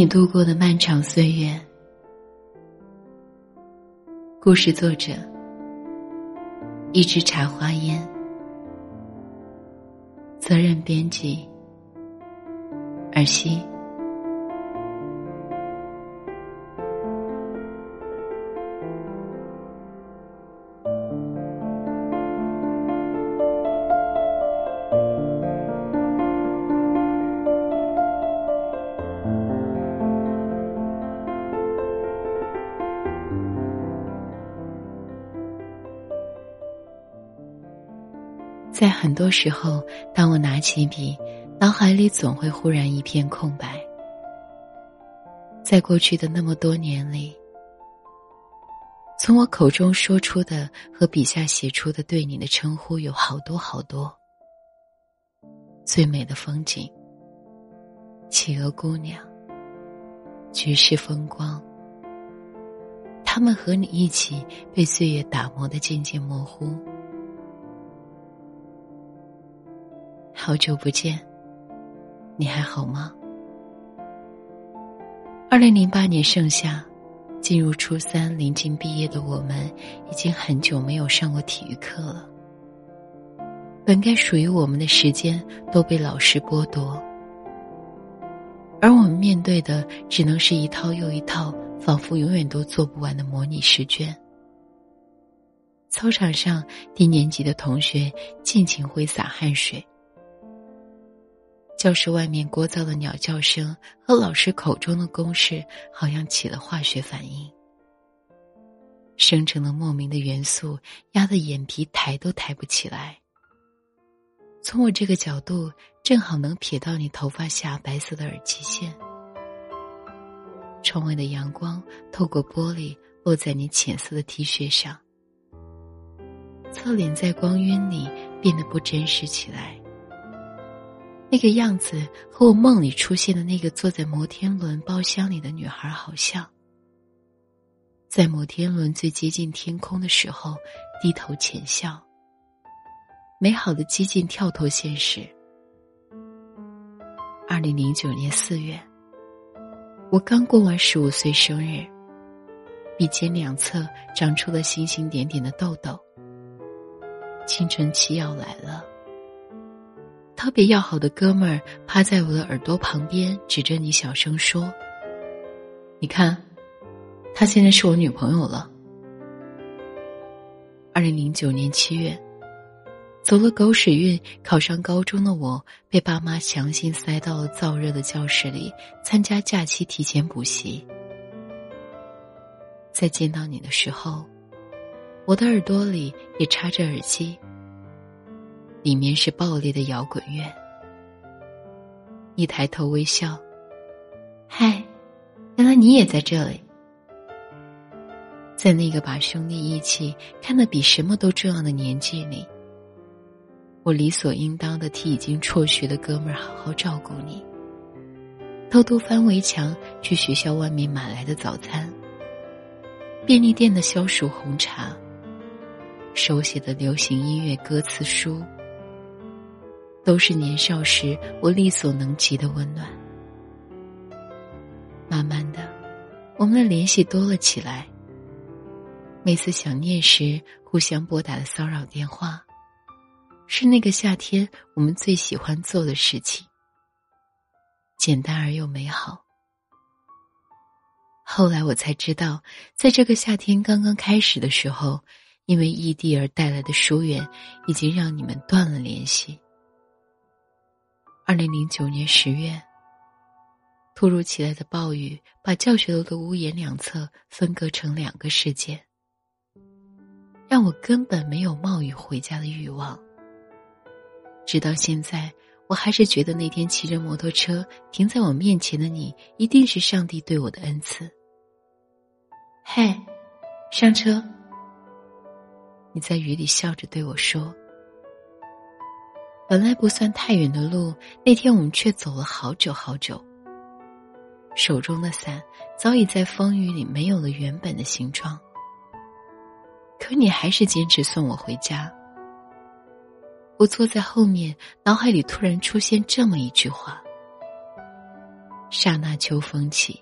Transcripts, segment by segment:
你度过的漫长岁月。故事作者：一支茶花烟。责任编辑：尔西。在很多时候，当我拿起笔，脑海里总会忽然一片空白。在过去的那么多年里，从我口中说出的和笔下写出的对你的称呼有好多好多。最美的风景，企鹅姑娘，绝世风光，他们和你一起被岁月打磨的渐渐模糊。好久不见，你还好吗？二零零八年盛夏，进入初三，临近毕业的我们，已经很久没有上过体育课了。本该属于我们的时间都被老师剥夺，而我们面对的只能是一套又一套，仿佛永远都做不完的模拟试卷。操场上，低年级的同学尽情挥洒汗水。教室外面聒噪的鸟叫声和老师口中的公式，好像起了化学反应，生成了莫名的元素，压得眼皮抬都抬不起来。从我这个角度，正好能瞥到你头发下白色的耳机线。窗外的阳光透过玻璃落在你浅色的 T 恤上，侧脸在光晕里变得不真实起来。那个样子和我梦里出现的那个坐在摩天轮包厢里的女孩好像。在摩天轮最接近天空的时候，低头浅笑。美好的激进跳脱现实。二零零九年四月，我刚过完十五岁生日，鼻尖两侧长出了星星点点的痘痘。青春期要来了。特别要好的哥们儿趴在我的耳朵旁边，指着你小声说：“你看，她现在是我女朋友了。”二零零九年七月，走了狗屎运考上高中的我，被爸妈强行塞到了燥热的教室里参加假期提前补习。在见到你的时候，我的耳朵里也插着耳机。里面是暴力的摇滚乐。一抬头微笑，嗨，原来你也在这里。在那个把兄弟义气看得比什么都重要的年纪里，我理所应当的替已经辍学的哥们儿好好照顾你。偷偷翻围墙去学校外面买来的早餐，便利店的消暑红茶，手写的流行音乐歌词书。都是年少时我力所能及的温暖。慢慢的，我们的联系多了起来。每次想念时，互相拨打的骚扰电话，是那个夏天我们最喜欢做的事情。简单而又美好。后来我才知道，在这个夏天刚刚开始的时候，因为异地而带来的疏远，已经让你们断了联系。二零零九年十月，突如其来的暴雨把教学楼的屋檐两侧分割成两个世界，让我根本没有冒雨回家的欲望。直到现在，我还是觉得那天骑着摩托车停在我面前的你，一定是上帝对我的恩赐。嘿，上车！你在雨里笑着对我说。本来不算太远的路，那天我们却走了好久好久。手中的伞早已在风雨里没有了原本的形状，可你还是坚持送我回家。我坐在后面，脑海里突然出现这么一句话：“刹那秋风起，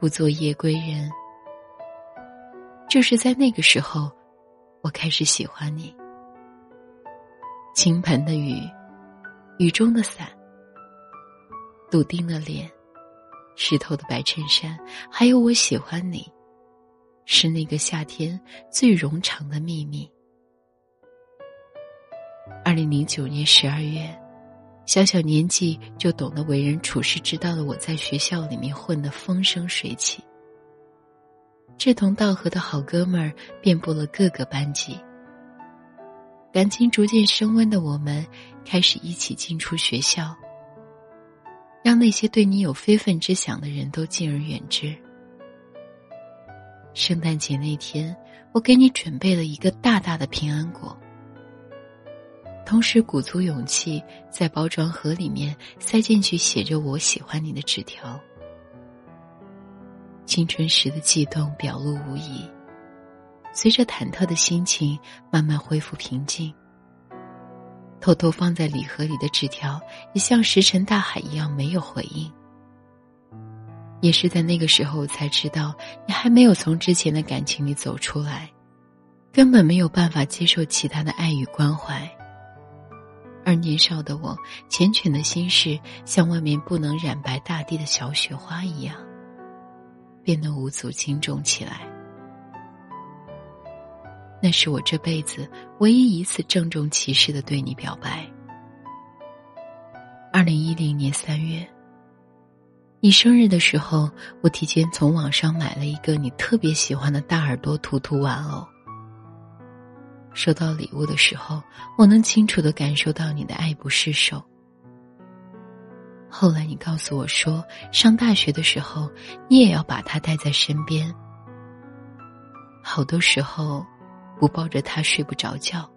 不做夜归人。就是在那个时候，我开始喜欢你。倾盆的雨，雨中的伞，笃定的脸，湿透的白衬衫，还有我喜欢你，是那个夏天最冗长的秘密。二零零九年十二月，小小年纪就懂得为人处世之道的我，在学校里面混得风生水起。志同道合的好哥们儿遍布了各个班级，感情逐渐升温的我们，开始一起进出学校，让那些对你有非分之想的人都敬而远之。圣诞节那天，我给你准备了一个大大的平安果。同时鼓足勇气，在包装盒里面塞进去写着“我喜欢你”的纸条。青春时的悸动表露无遗，随着忐忑的心情慢慢恢复平静。偷偷放在礼盒里的纸条，也像石沉大海一样没有回应。也是在那个时候，才知道你还没有从之前的感情里走出来，根本没有办法接受其他的爱与关怀。而年少的我，缱绻的心事像外面不能染白大地的小雪花一样，变得无足轻重起来。那是我这辈子唯一一次郑重其事的对你表白。二零一零年三月，你生日的时候，我提前从网上买了一个你特别喜欢的大耳朵图图玩偶。收到礼物的时候，我能清楚的感受到你的爱不释手。后来你告诉我说，上大学的时候，你也要把它带在身边。好多时候，不抱着他睡不着觉。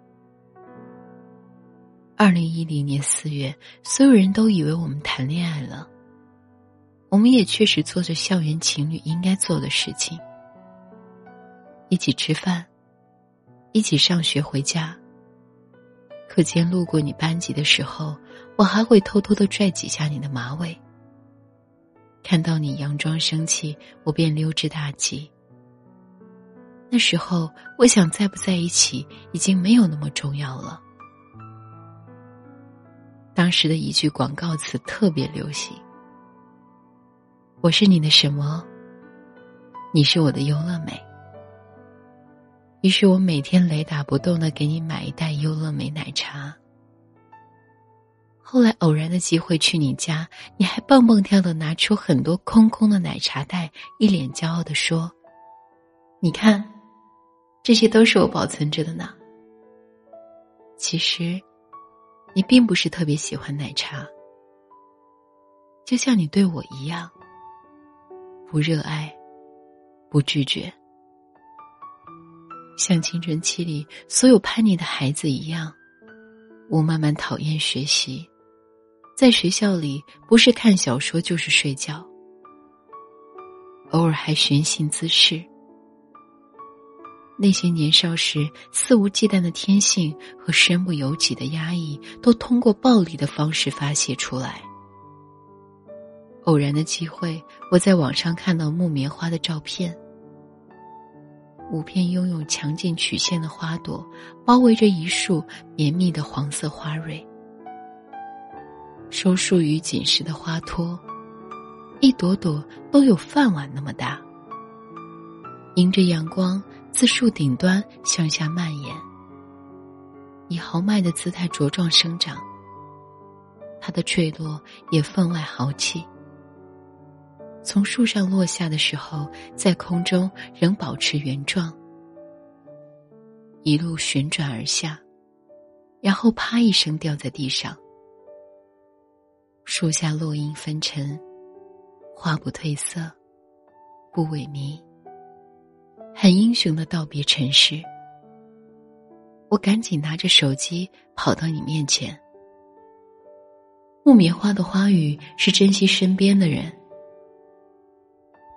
二零一零年四月，所有人都以为我们谈恋爱了。我们也确实做着校园情侣应该做的事情，一起吃饭。一起上学回家。课间路过你班级的时候，我还会偷偷的拽几下你的马尾。看到你佯装生气，我便溜之大吉。那时候，我想在不在一起已经没有那么重要了。当时的一句广告词特别流行：“我是你的什么？你是我的优乐美。”于是我每天雷打不动的给你买一袋优乐美奶茶。后来偶然的机会去你家，你还蹦蹦跳的拿出很多空空的奶茶袋，一脸骄傲的说：“你看，这些都是我保存着的呢。”其实，你并不是特别喜欢奶茶，就像你对我一样，不热爱，不拒绝。像青春期里所有叛逆的孩子一样，我慢慢讨厌学习，在学校里不是看小说就是睡觉，偶尔还寻衅滋事。那些年少时肆无忌惮的天性和身不由己的压抑，都通过暴力的方式发泄出来。偶然的机会，我在网上看到木棉花的照片。五片拥有强劲曲线的花朵，包围着一束绵密的黄色花蕊，收束于紧实的花托，一朵朵都有饭碗那么大，迎着阳光自树顶端向下蔓延，以豪迈的姿态茁壮生长。它的坠落也分外豪气。从树上落下的时候，在空中仍保持原状，一路旋转而下，然后啪一声掉在地上。树下落英纷尘，花不褪色，不萎靡，很英雄的道别尘世。我赶紧拿着手机跑到你面前。木棉花的花语是珍惜身边的人。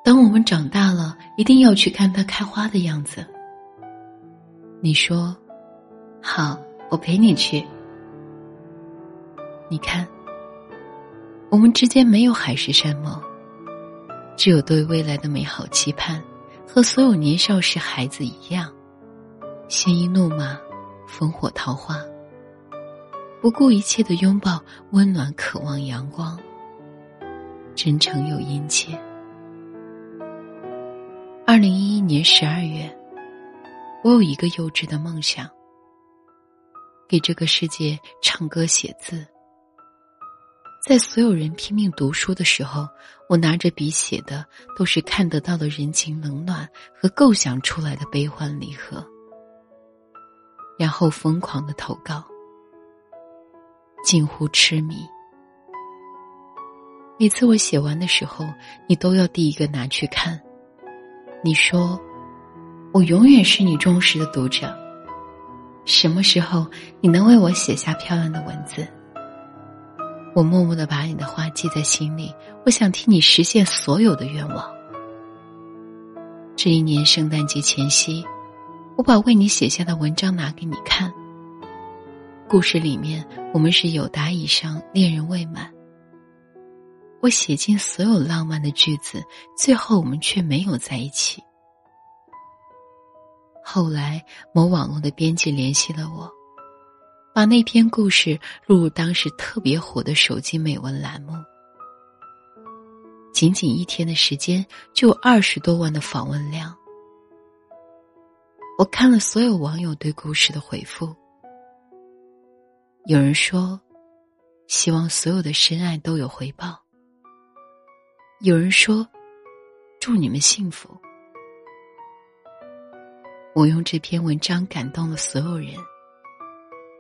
等我们长大了，一定要去看它开花的样子。你说：“好，我陪你去。”你看，我们之间没有海誓山盟，只有对未来的美好期盼，和所有年少时孩子一样，鲜衣怒马，烽火桃花，不顾一切的拥抱，温暖渴望阳光，真诚又殷切。二零一一年十二月，我有一个幼稚的梦想，给这个世界唱歌写字。在所有人拼命读书的时候，我拿着笔写的都是看得到的人情冷暖和构想出来的悲欢离合，然后疯狂的投稿，近乎痴迷。每次我写完的时候，你都要第一个拿去看。你说，我永远是你忠实的读者。什么时候你能为我写下漂亮的文字？我默默的把你的话记在心里，我想替你实现所有的愿望。这一年圣诞节前夕，我把为你写下的文章拿给你看。故事里面，我们是有达以上，恋人未满。我写尽所有浪漫的句子，最后我们却没有在一起。后来，某网络的编辑联系了我。把那篇故事录入当时特别火的手机美文栏目，仅仅一天的时间就有二十多万的访问量。我看了所有网友对故事的回复，有人说希望所有的深爱都有回报，有人说祝你们幸福。我用这篇文章感动了所有人。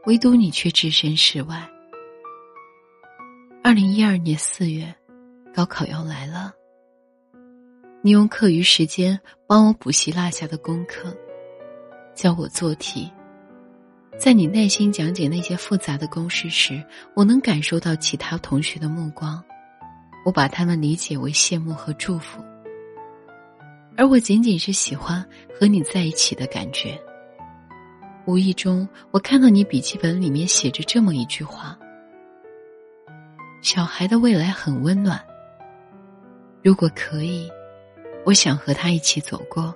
唯独你却置身事外。二零一二年四月，高考要来了。你用课余时间帮我补习落下的功课，教我做题。在你耐心讲解那些复杂的公式时，我能感受到其他同学的目光，我把他们理解为羡慕和祝福，而我仅仅是喜欢和你在一起的感觉。无意中，我看到你笔记本里面写着这么一句话：“小孩的未来很温暖。如果可以，我想和他一起走过。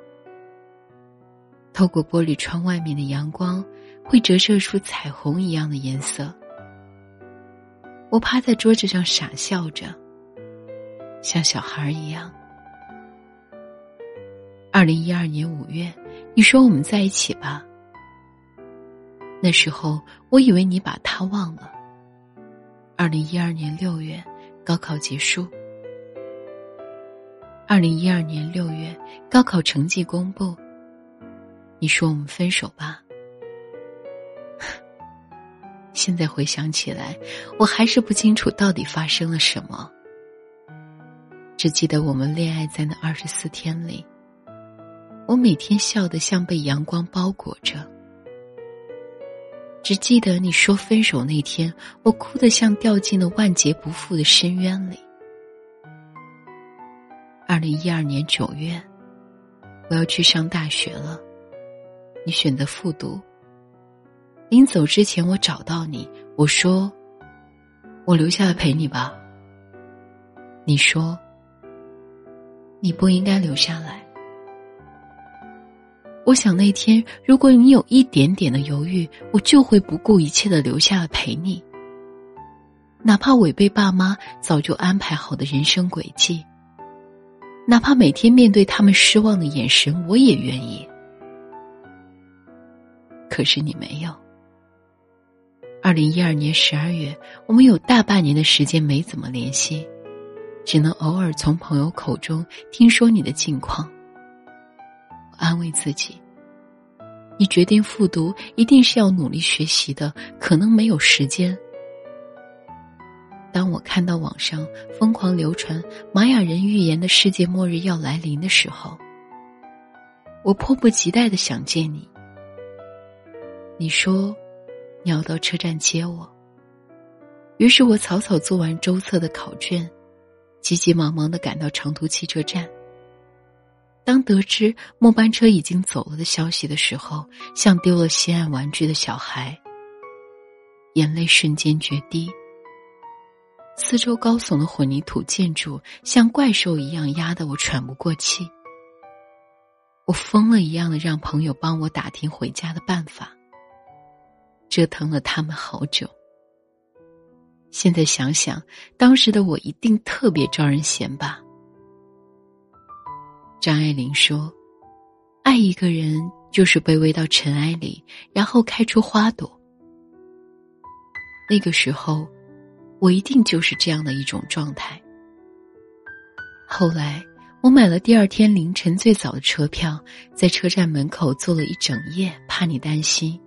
透过玻璃窗外面的阳光，会折射出彩虹一样的颜色。我趴在桌子上傻笑着，像小孩一样。”二零一二年五月，你说我们在一起吧。那时候，我以为你把他忘了。二零一二年六月，高考结束。二零一二年六月，高考成绩公布。你说我们分手吧。现在回想起来，我还是不清楚到底发生了什么。只记得我们恋爱在那二十四天里，我每天笑得像被阳光包裹着。只记得你说分手那天，我哭得像掉进了万劫不复的深渊里。二零一二年九月，我要去上大学了，你选择复读。临走之前，我找到你，我说：“我留下来陪你吧。”你说：“你不应该留下来。”我想那天，如果你有一点点的犹豫，我就会不顾一切的留下来陪你，哪怕违背爸妈早就安排好的人生轨迹，哪怕每天面对他们失望的眼神，我也愿意。可是你没有。二零一二年十二月，我们有大半年的时间没怎么联系，只能偶尔从朋友口中听说你的近况。安慰自己，你决定复读，一定是要努力学习的，可能没有时间。当我看到网上疯狂流传玛雅人预言的世界末日要来临的时候，我迫不及待的想见你。你说你要到车站接我，于是我草草做完周测的考卷，急急忙忙的赶到长途汽车站。当得知末班车已经走了的消息的时候，像丢了心爱玩具的小孩，眼泪瞬间决堤。四周高耸的混凝土建筑像怪兽一样压得我喘不过气。我疯了一样的让朋友帮我打听回家的办法，折腾了他们好久。现在想想，当时的我一定特别招人嫌吧。张爱玲说：“爱一个人就是卑微到尘埃里，然后开出花朵。”那个时候，我一定就是这样的一种状态。后来。我买了第二天凌晨最早的车票，在车站门口坐了一整夜，怕你担心，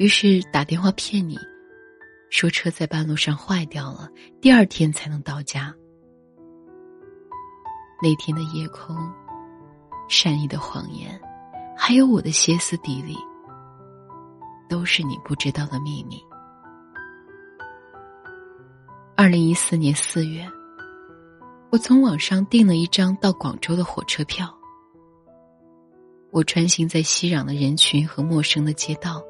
于是打电话骗你，说车在半路上坏掉了，第二天才能到家。那天的夜空，善意的谎言，还有我的歇斯底里，都是你不知道的秘密。二零一四年四月。我从网上订了一张到广州的火车票。我穿行在熙攘的人群和陌生的街道，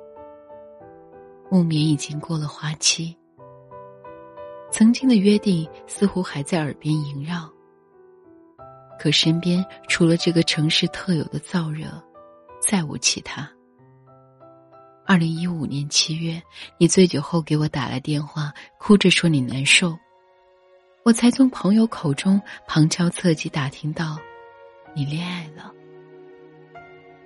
木棉已经过了花期。曾经的约定似乎还在耳边萦绕，可身边除了这个城市特有的燥热，再无其他。二零一五年七月，你醉酒后给我打来电话，哭着说你难受。我才从朋友口中旁敲侧击打听到，你恋爱了。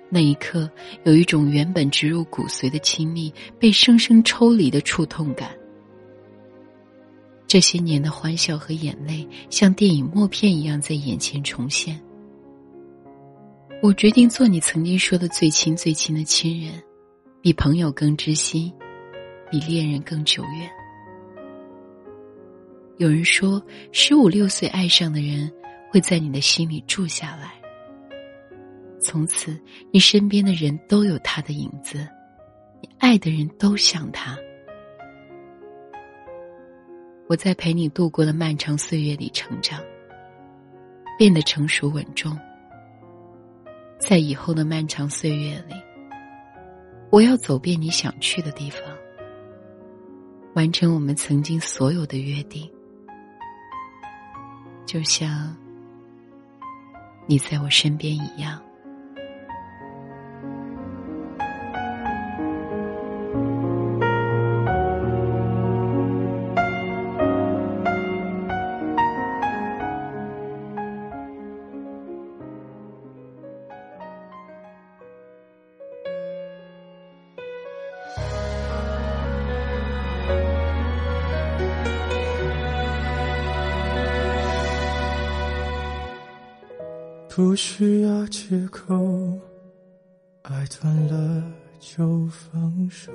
那一刻，有一种原本植入骨髓的亲密被生生抽离的触痛感。这些年的欢笑和眼泪，像电影默片一样在眼前重现。我决定做你曾经说的最亲最亲的亲人，比朋友更知心，比恋人更久远。有人说，十五六岁爱上的人会在你的心里住下来。从此，你身边的人都有他的影子，你爱的人都像他。我在陪你度过的漫长岁月里成长，变得成熟稳重。在以后的漫长岁月里，我要走遍你想去的地方，完成我们曾经所有的约定。就像你在我身边一样。不需要借口，爱断了就放手。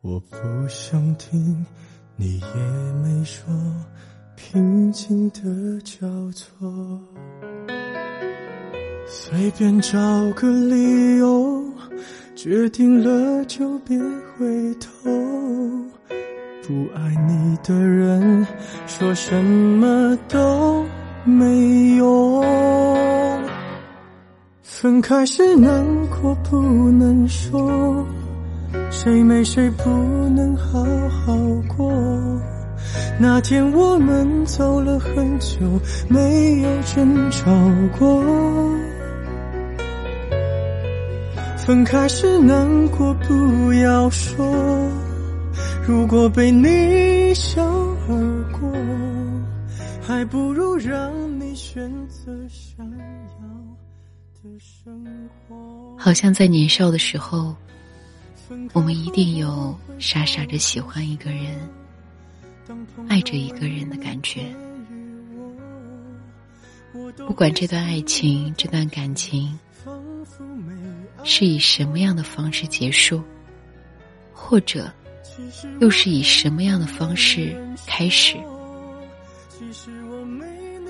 我不想听，你也没说，平静的交错。随便找个理由，决定了就别回头。不爱你的人，说什么都。没用，分开时难过不能说，谁没谁不能好好过。那天我们走了很久，没有争吵过。分开时难过不要说，如果被你一笑而过。还不如让你选择想要的生活。好像在年少的时候，我们一定有傻傻的喜欢一个人、爱着一个人的感觉。不管这段爱情、这段感情是以什么样的方式结束，或者又是以什么样的方式开始。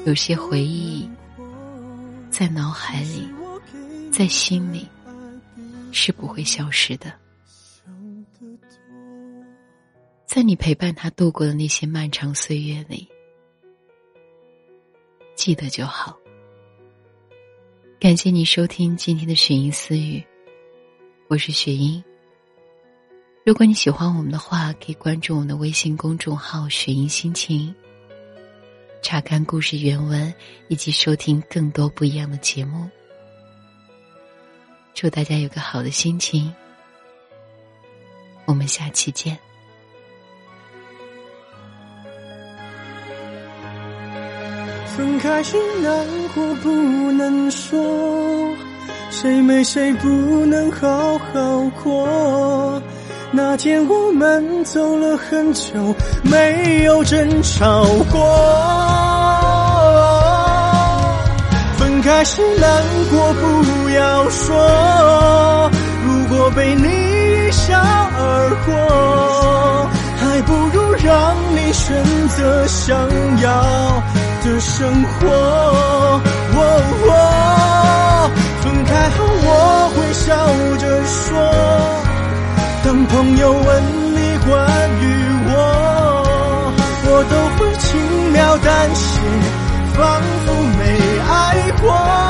有些回忆在脑海里，在心里是不会消失的。在你陪伴他度过的那些漫长岁月里，记得就好。感谢你收听今天的雪音私语，我是雪音。如果你喜欢我们的话，可以关注我们的微信公众号“雪音心情”，查看故事原文以及收听更多不一样的节目。祝大家有个好的心情，我们下期见。分开时难过不能说，谁没谁不能好好过。那天我们走了很久，没有争吵过。分开时难过不要说，如果被你一笑而过，还不如让你选择想要的生活。分开后我会笑着说。当朋友问你关于我，我都会轻描淡写，仿佛没爱过。